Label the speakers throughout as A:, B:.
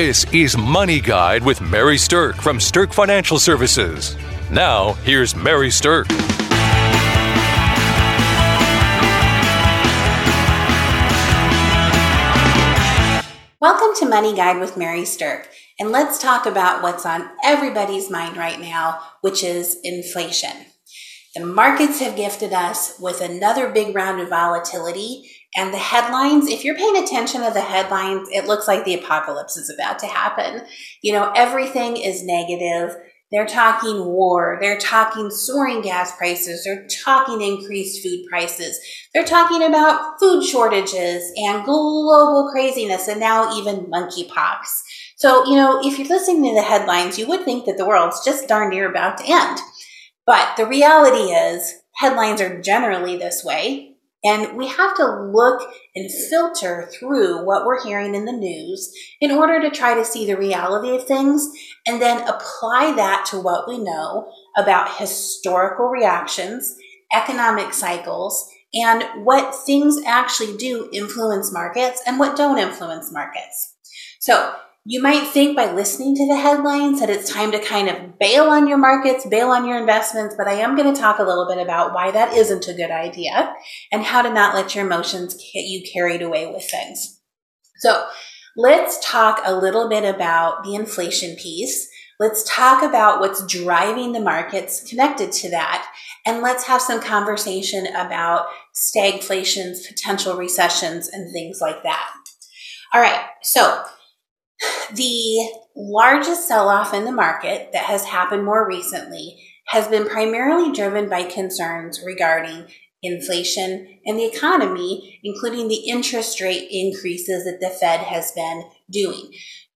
A: This is Money Guide with Mary Sterk from Sterk Financial Services. Now, here's Mary Sterk.
B: Welcome to Money Guide with Mary Sterk, and let's talk about what's on everybody's mind right now, which is inflation. The markets have gifted us with another big round of volatility, and the headlines, if you're paying attention to the headlines, it looks like the apocalypse is about to happen. You know, everything is negative. They're talking war. They're talking soaring gas prices. They're talking increased food prices. They're talking about food shortages and global craziness and now even monkeypox. So, you know, if you're listening to the headlines, you would think that the world's just darn near about to end. But the reality is, headlines are generally this way. And we have to look and filter through what we're hearing in the news in order to try to see the reality of things and then apply that to what we know about historical reactions, economic cycles, and what things actually do influence markets and what don't influence markets. So you might think by listening to the headlines that it's time to kind of bail on your markets, bail on your investments, but I am going to talk a little bit about why that isn't a good idea and how to not let your emotions get you carried away with things. So let's talk a little bit about the inflation piece. Let's talk about what's driving the markets connected to that. And let's have some conversation about stagflations, potential recessions, and things like that. All right. So the largest sell off in the market that has happened more recently has been primarily driven by concerns regarding inflation and the economy, including the interest rate increases that the Fed has been doing.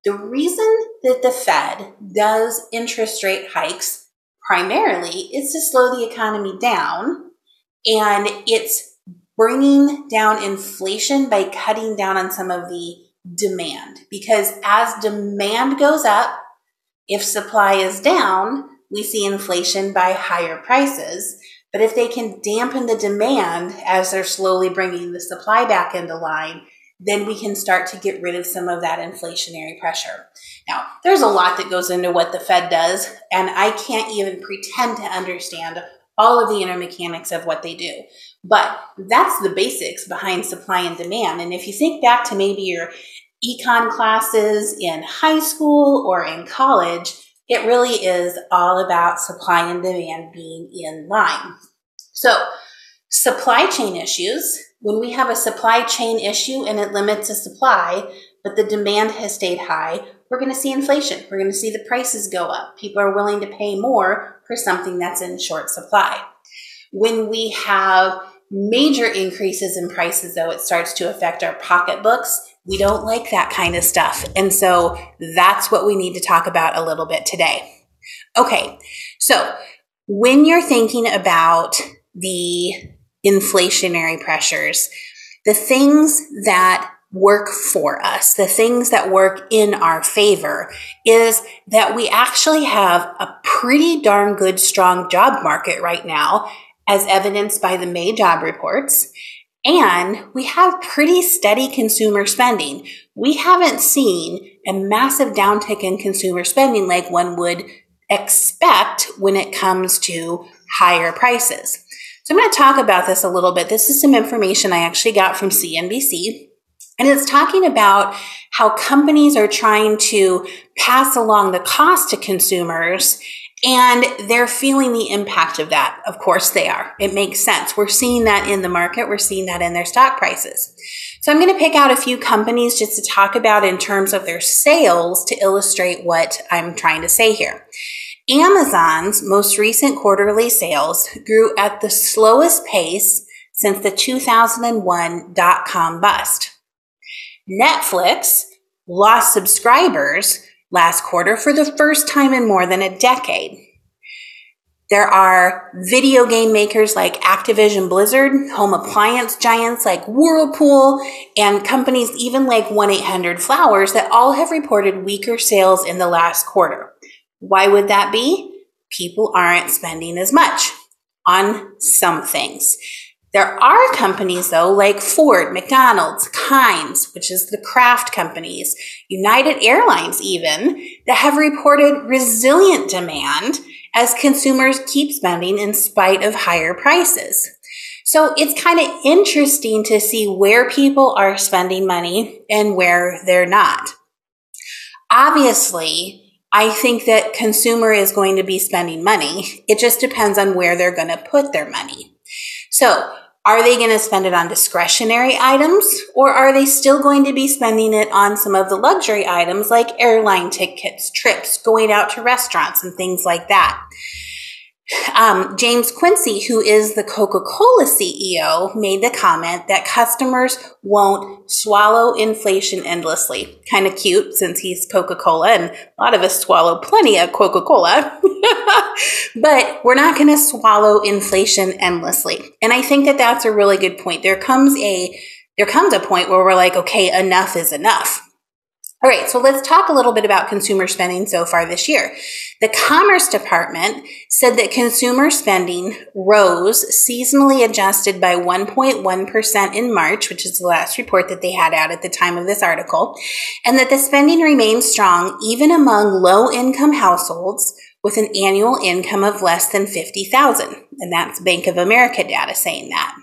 B: The reason that the Fed does interest rate hikes primarily is to slow the economy down, and it's bringing down inflation by cutting down on some of the demand because as demand goes up, if supply is down, we see inflation by higher prices. But if they can dampen the demand as they're slowly bringing the supply back into line, then we can start to get rid of some of that inflationary pressure. Now, there's a lot that goes into what the Fed does, and I can't even pretend to understand all of the inner mechanics of what they do. But that's the basics behind supply and demand. And if you think back to maybe your econ classes in high school or in college, it really is all about supply and demand being in line. So, supply chain issues, when we have a supply chain issue and it limits the supply, but the demand has stayed high, we're going to see inflation. We're going to see the prices go up. People are willing to pay more for something that's in short supply. When we have major increases in prices, though, it starts to affect our pocketbooks we don't like that kind of stuff. And so that's what we need to talk about a little bit today. Okay, so when you're thinking about the inflationary pressures, the things that work for us, the things that work in our favor, is that we actually have a pretty darn good, strong job market right now, as evidenced by the May job reports. And we have pretty steady consumer spending. We haven't seen a massive downtick in consumer spending like one would expect when it comes to higher prices. So I'm going to talk about this a little bit. This is some information I actually got from CNBC. And it's talking about how companies are trying to pass along the cost to consumers and they're feeling the impact of that. Of course they are. It makes sense. We're seeing that in the market. We're seeing that in their stock prices. So I'm going to pick out a few companies just to talk about in terms of their sales to illustrate what I'm trying to say here. Amazon's most recent quarterly sales grew at the slowest pace since the 2001 dot com bust. Netflix lost subscribers last quarter for the first time in more than a decade. There are video game makers like Activision Blizzard, home appliance giants like Whirlpool, and companies even like 1 800 Flowers that all have reported weaker sales in the last quarter. Why would that be? People aren't spending as much on some things. There are companies, though, like Ford, McDonald's, Heinz, which is the Kraft companies, United Airlines, even, that have reported resilient demand as consumers keep spending in spite of higher prices. So it's kind of interesting to see where people are spending money and where they're not. Obviously, I think that consumer is going to be spending money. It just depends on where they're going to put their money. So are they going to spend it on discretionary items or are they still going to be spending it on some of the luxury items like airline tickets, trips, going out to restaurants and things like that? Um, James Quincey, who is the Coca Cola CEO, made the comment that customers won't swallow inflation endlessly. Kind of cute since he's Coca Cola, and a lot of us swallow plenty of Coca Cola. but we're not going to swallow inflation endlessly. And I think that that's a really good point. There comes a there comes a point where we're like, okay, enough is enough. All right, so let's talk a little bit about consumer spending so far this year. The Commerce Department said that consumer spending rose seasonally adjusted by 1.1% in March, which is the last report that they had out at the time of this article, and that the spending remains strong even among low income households with an annual income of less than 50,000. And that's Bank of America data saying that.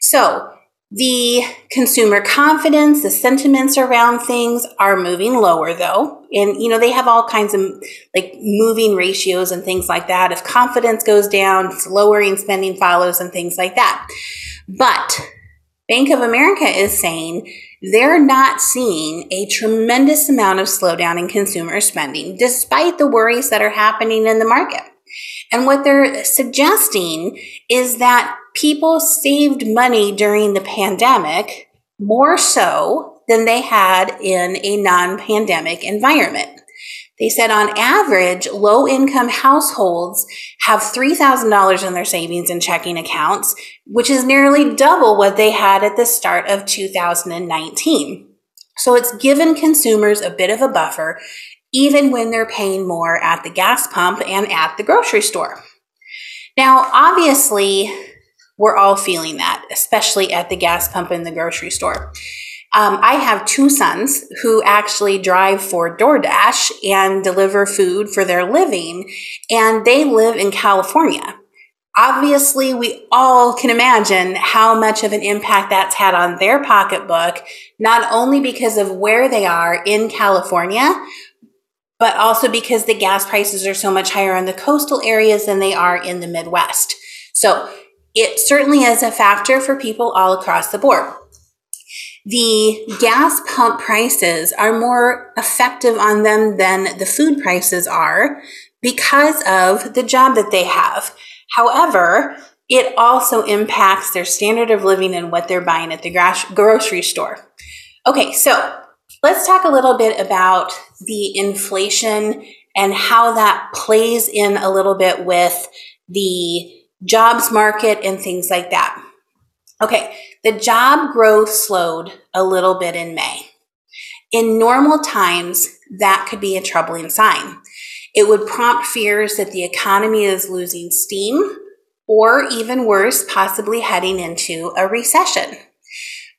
B: So, the consumer confidence, the sentiments around things are moving lower though. And, you know, they have all kinds of like moving ratios and things like that. If confidence goes down, it's lowering spending follows and things like that. But Bank of America is saying they're not seeing a tremendous amount of slowdown in consumer spending despite the worries that are happening in the market. And what they're suggesting is that people saved money during the pandemic more so than they had in a non pandemic environment. They said on average, low income households have $3,000 in their savings and checking accounts, which is nearly double what they had at the start of 2019. So it's given consumers a bit of a buffer, even when they're paying more at the gas pump and at the grocery store. Now, obviously, we're all feeling that, especially at the gas pump in the grocery store. Um, I have two sons who actually drive for DoorDash and deliver food for their living, and they live in California. Obviously, we all can imagine how much of an impact that's had on their pocketbook, not only because of where they are in California, but also because the gas prices are so much higher in the coastal areas than they are in the Midwest. So it certainly is a factor for people all across the board the gas pump prices are more effective on them than the food prices are because of the job that they have. However, it also impacts their standard of living and what they're buying at the grocery store. Okay, so let's talk a little bit about the inflation and how that plays in a little bit with the jobs market and things like that. Okay, the job growth slowed a little bit in May. In normal times, that could be a troubling sign. It would prompt fears that the economy is losing steam, or even worse, possibly heading into a recession.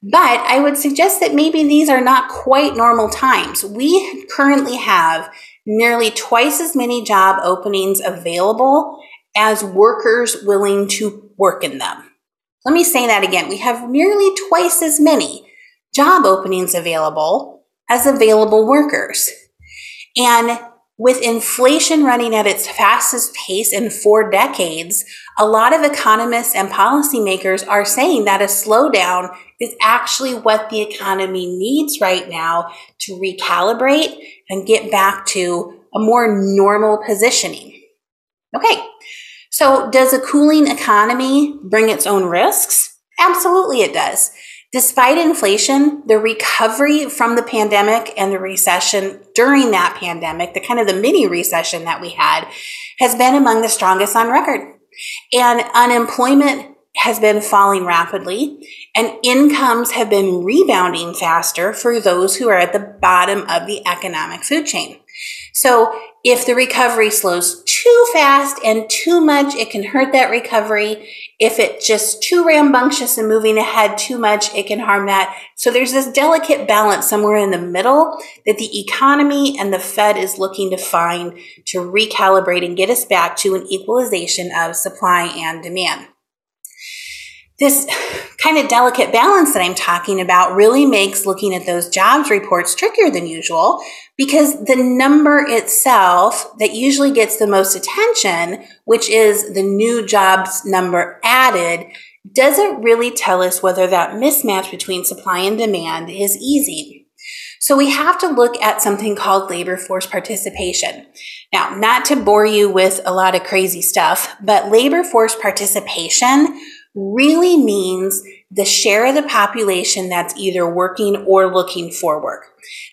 B: But I would suggest that maybe these are not quite normal times. We currently have nearly twice as many job openings available as workers willing to work in them. Let me say that again. We have nearly twice as many job openings available as available workers. And with inflation running at its fastest pace in four decades, a lot of economists and policymakers are saying that a slowdown is actually what the economy needs right now to recalibrate and get back to a more normal positioning. Okay, so, does a cooling economy bring its own risks? Absolutely, it does. Despite inflation, the recovery from the pandemic and the recession during that pandemic, the kind of the mini recession that we had, has been among the strongest on record. And unemployment has been falling rapidly, and incomes have been rebounding faster for those who are at the bottom of the economic food chain. So, if the recovery slows too fast and too much, it can hurt that recovery. If it's just too rambunctious and moving ahead too much, it can harm that. So there's this delicate balance somewhere in the middle that the economy and the Fed is looking to find to recalibrate and get us back to an equalization of supply and demand this kind of delicate balance that I'm talking about really makes looking at those jobs reports trickier than usual because the number itself that usually gets the most attention, which is the new jobs number added, doesn't really tell us whether that mismatch between supply and demand is easy. So we have to look at something called labor force participation. Now, not to bore you with a lot of crazy stuff, but labor force participation really means the share of the population that's either working or looking for work.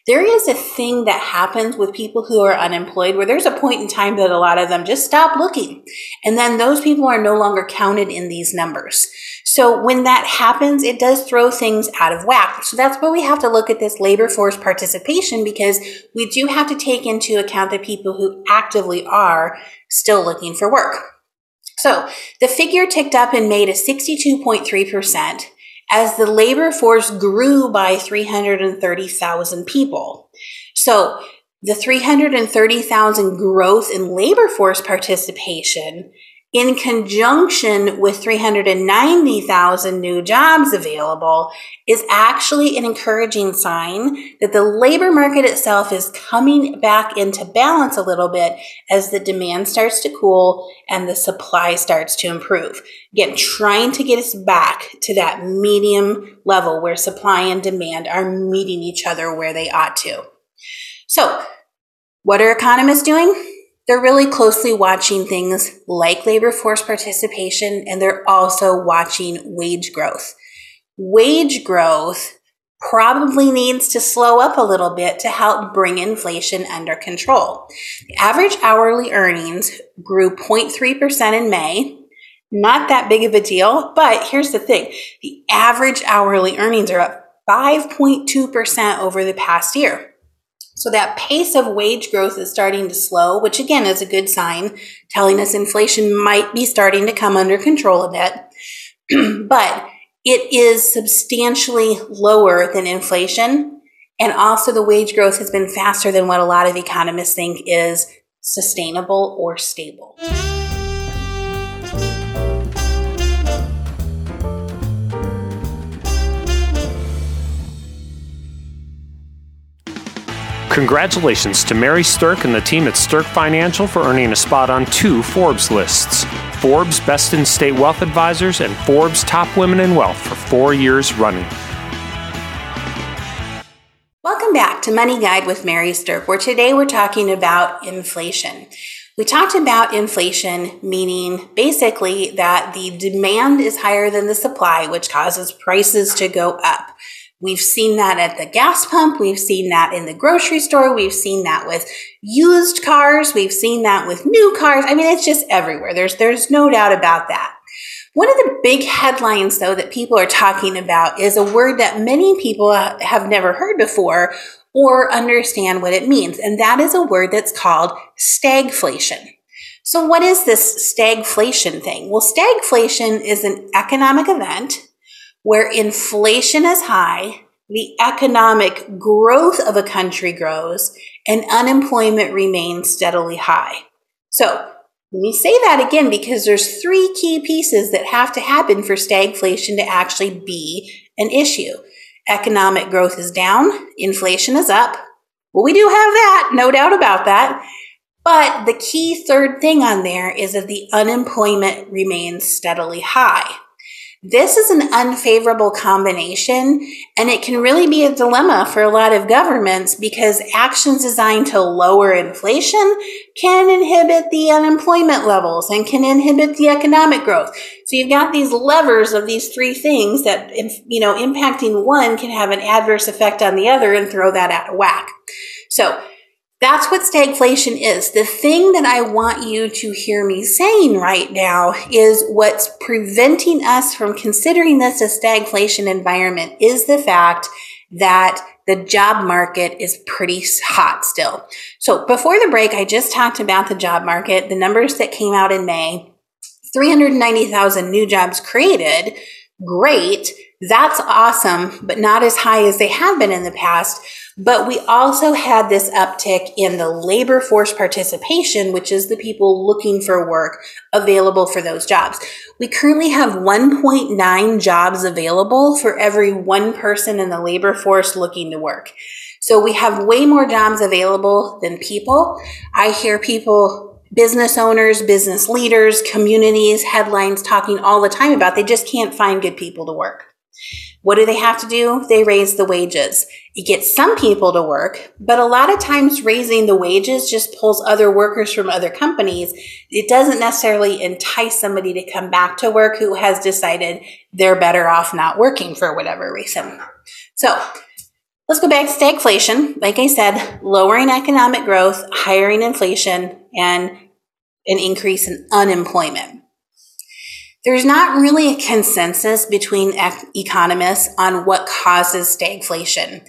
B: There is a thing that happens with people who are unemployed where there's a point in time that a lot of them just stop looking. And then those people are no longer counted in these numbers. So when that happens, it does throw things out of whack. So that's why we have to look at this labor force participation because we do have to take into account the people who actively are still looking for work. So the figure ticked up in May to 62.3% as the labor force grew by 330,000 people. So the 330,000 growth in labor force participation in conjunction with 390,000 new jobs available is actually an encouraging sign that the labor market itself is coming back into balance a little bit as the demand starts to cool and the supply starts to improve. Again, trying to get us back to that medium level where supply and demand are meeting each other where they ought to. So, what are economists doing? They're really closely watching things like labor force participation and they're also watching wage growth. Wage growth probably needs to slow up a little bit to help bring inflation under control. The average hourly earnings grew 0.3% in May. Not that big of a deal, but here's the thing the average hourly earnings are up 5.2% over the past year. So that pace of wage growth is starting to slow, which again is a good sign, telling us inflation might be starting to come under control a bit. but it is substantially lower than inflation. And also the wage growth has been faster than what a lot of economists think is sustainable or stable.
C: Congratulations to Mary Sterk and the team at Sterk Financial for earning a spot on two Forbes lists Forbes Best in State Wealth Advisors and Forbes Top Women in Wealth for four years running.
B: Welcome back to Money Guide with Mary Sterk, where today we're talking about inflation. We talked about inflation, meaning basically that the demand is higher than the supply, which causes prices to go up. We've seen that at the gas pump. We've seen that in the grocery store. We've seen that with used cars. We've seen that with new cars. I mean, it's just everywhere. There's, there's no doubt about that. One of the big headlines, though, that people are talking about is a word that many people have never heard before or understand what it means. And that is a word that's called stagflation. So what is this stagflation thing? Well, stagflation is an economic event where inflation is high, the economic growth of a country grows, and unemployment remains steadily high. So, let me say that again because there's three key pieces that have to happen for stagflation to actually be an issue. Economic growth is down, inflation is up. Well, we do have that, no doubt about that. But the key third thing on there is that the unemployment remains steadily high. This is an unfavorable combination, and it can really be a dilemma for a lot of governments because actions designed to lower inflation can inhibit the unemployment levels and can inhibit the economic growth. So you've got these levers of these three things that, you know, impacting one can have an adverse effect on the other and throw that out of whack. So that's what stagflation is. The thing that I want you to hear me saying right now is what's preventing us from considering this a stagflation environment is the fact that the job market is pretty hot still. So before the break, I just talked about the job market, the numbers that came out in May 390,000 new jobs created. Great. That's awesome, but not as high as they have been in the past. But we also had this uptick in the labor force participation, which is the people looking for work available for those jobs. We currently have 1.9 jobs available for every one person in the labor force looking to work. So we have way more jobs available than people. I hear people, business owners, business leaders, communities, headlines talking all the time about they just can't find good people to work. What do they have to do? They raise the wages. It gets some people to work, but a lot of times raising the wages just pulls other workers from other companies. It doesn't necessarily entice somebody to come back to work who has decided they're better off not working for whatever reason. So let's go back to stagflation. Like I said, lowering economic growth, hiring inflation, and an increase in unemployment. There's not really a consensus between economists on what causes stagflation.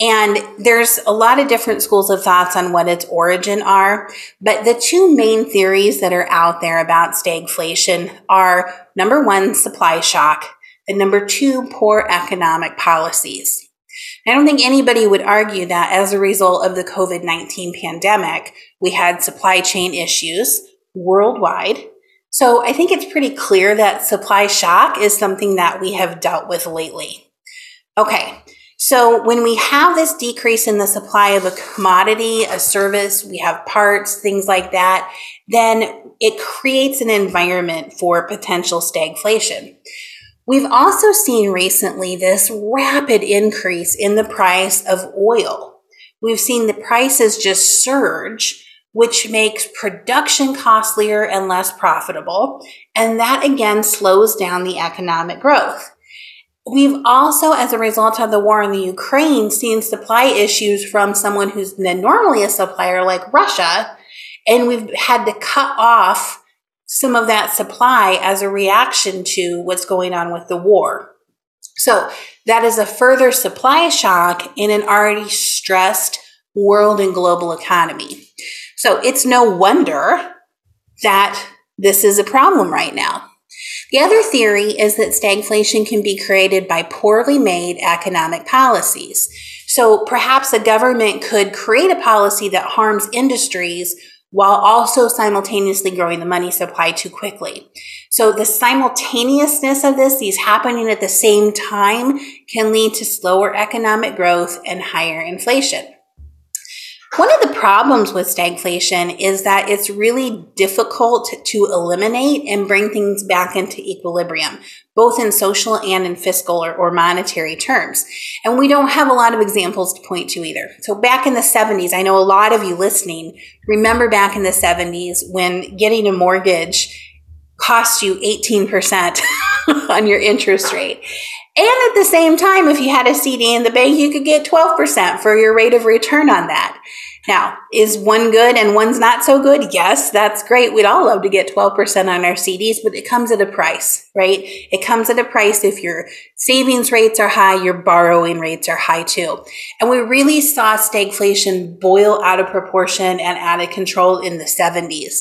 B: And there's a lot of different schools of thoughts on what its origin are. But the two main theories that are out there about stagflation are number one, supply shock, and number two, poor economic policies. I don't think anybody would argue that as a result of the COVID 19 pandemic, we had supply chain issues worldwide so I think it's pretty clear that supply shock is something that we have dealt with lately. Okay. So when we have this decrease in the supply of a commodity, a service, we have parts, things like that, then it creates an environment for potential stagflation. We've also seen recently this rapid increase in the price of oil. We've seen the prices just surge which makes production costlier and less profitable. And that again slows down the economic growth. We've also, as a result of the war in the Ukraine, seen supply issues from someone who's normally a supplier like Russia. And we've had to cut off some of that supply as a reaction to what's going on with the war. So that is a further supply shock in an already stressed world and global economy. So it's no wonder that this is a problem right now. The other theory is that stagflation can be created by poorly made economic policies. So perhaps a government could create a policy that harms industries while also simultaneously growing the money supply too quickly. So the simultaneousness of this, these happening at the same time, can lead to slower economic growth and higher inflation. One of the problems with stagflation is that it's really difficult to eliminate and bring things back into equilibrium, both in social and in fiscal or, or, monetary terms. And we don't have a lot of examples to point to either. So back in the 70s, I know a lot of you listening remember back in the 70s when getting a mortgage cost you 18% on your interest rate. And at the same time, if you had a CD in the bank, you could get 12% for your rate of return on that. Now, is one good and one's not so good? Yes, that's great. We'd all love to get 12% on our CDs, but it comes at a price, right? It comes at a price if your savings rates are high, your borrowing rates are high too. And we really saw stagflation boil out of proportion and out of control in the 70s.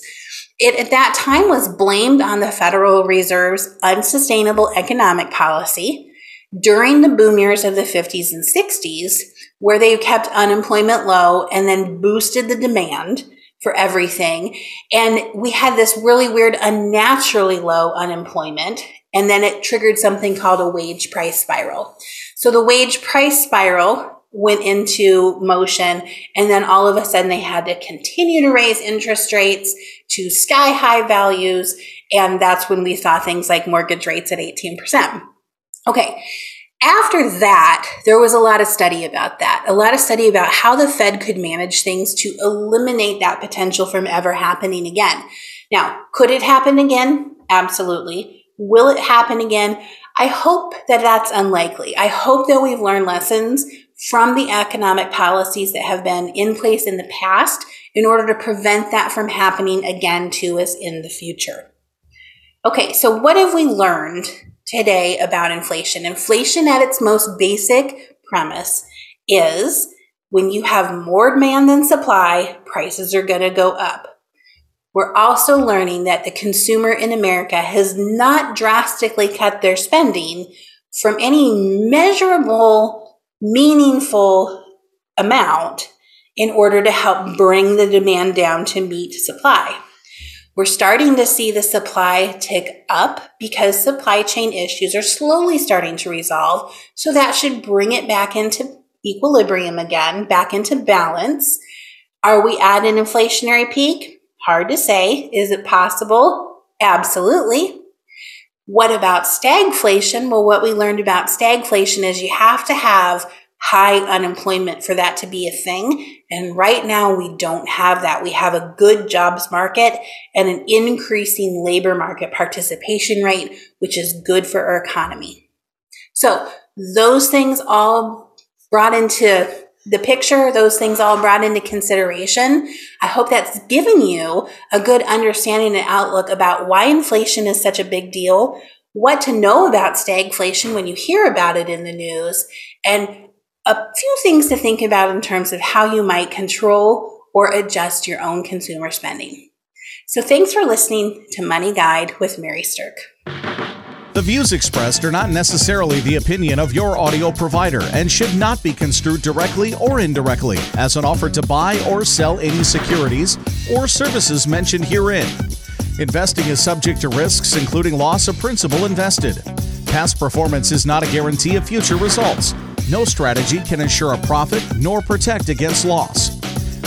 B: It at that time was blamed on the Federal Reserve's unsustainable economic policy during the boom years of the 50s and 60s where they kept unemployment low and then boosted the demand for everything. And we had this really weird, unnaturally low unemployment. And then it triggered something called a wage price spiral. So the wage price spiral went into motion. And then all of a sudden they had to continue to raise interest rates to sky high values. And that's when we saw things like mortgage rates at 18%. Okay. After that, there was a lot of study about that, a lot of study about how the Fed could manage things to eliminate that potential from ever happening again. Now, could it happen again? Absolutely. Will it happen again? I hope that that's unlikely. I hope that we've learned lessons from the economic policies that have been in place in the past in order to prevent that from happening again to us in the future. Okay, so what have we learned today about inflation. Inflation, at its most basic premise, is when you have more demand than supply, prices are going to go up. We're also learning that the consumer in America has not drastically cut their spending from any measurable, meaningful amount in order to help bring the demand down to meet supply. We're starting to see the supply tick up because supply chain issues are slowly starting to resolve. So that should bring it back into equilibrium again, back into balance. Are we at an inflationary peak? Hard to say. Is it possible? Absolutely. What about stagflation? Well, what we learned about stagflation is you have to have high unemployment for that to be a thing. And right now we don't have that. We have a good jobs market and an increasing labor market participation rate, which is good for our economy. So those things all brought into the picture, those things all brought into consideration. I hope that's given you a good understanding and outlook about why inflation is such a big deal, what to know about stagflation when you hear about it in the news, and a few things to think about in terms of how you might control or adjust your own consumer spending. So, thanks for listening to Money Guide with Mary Sterk.
D: The views expressed are not necessarily the opinion of your audio provider and should not be construed directly or indirectly as an offer to buy or sell any securities or services mentioned herein. Investing is subject to risks, including loss of principal invested. Past performance is not a guarantee of future results. No strategy can ensure a profit nor protect against loss.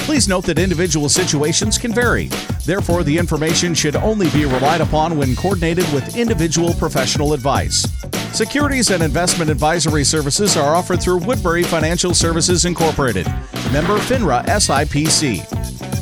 D: Please note that individual situations can vary. Therefore, the information should only be relied upon when coordinated with individual professional advice. Securities and investment advisory services are offered through Woodbury Financial Services Incorporated, member FINRA SIPC.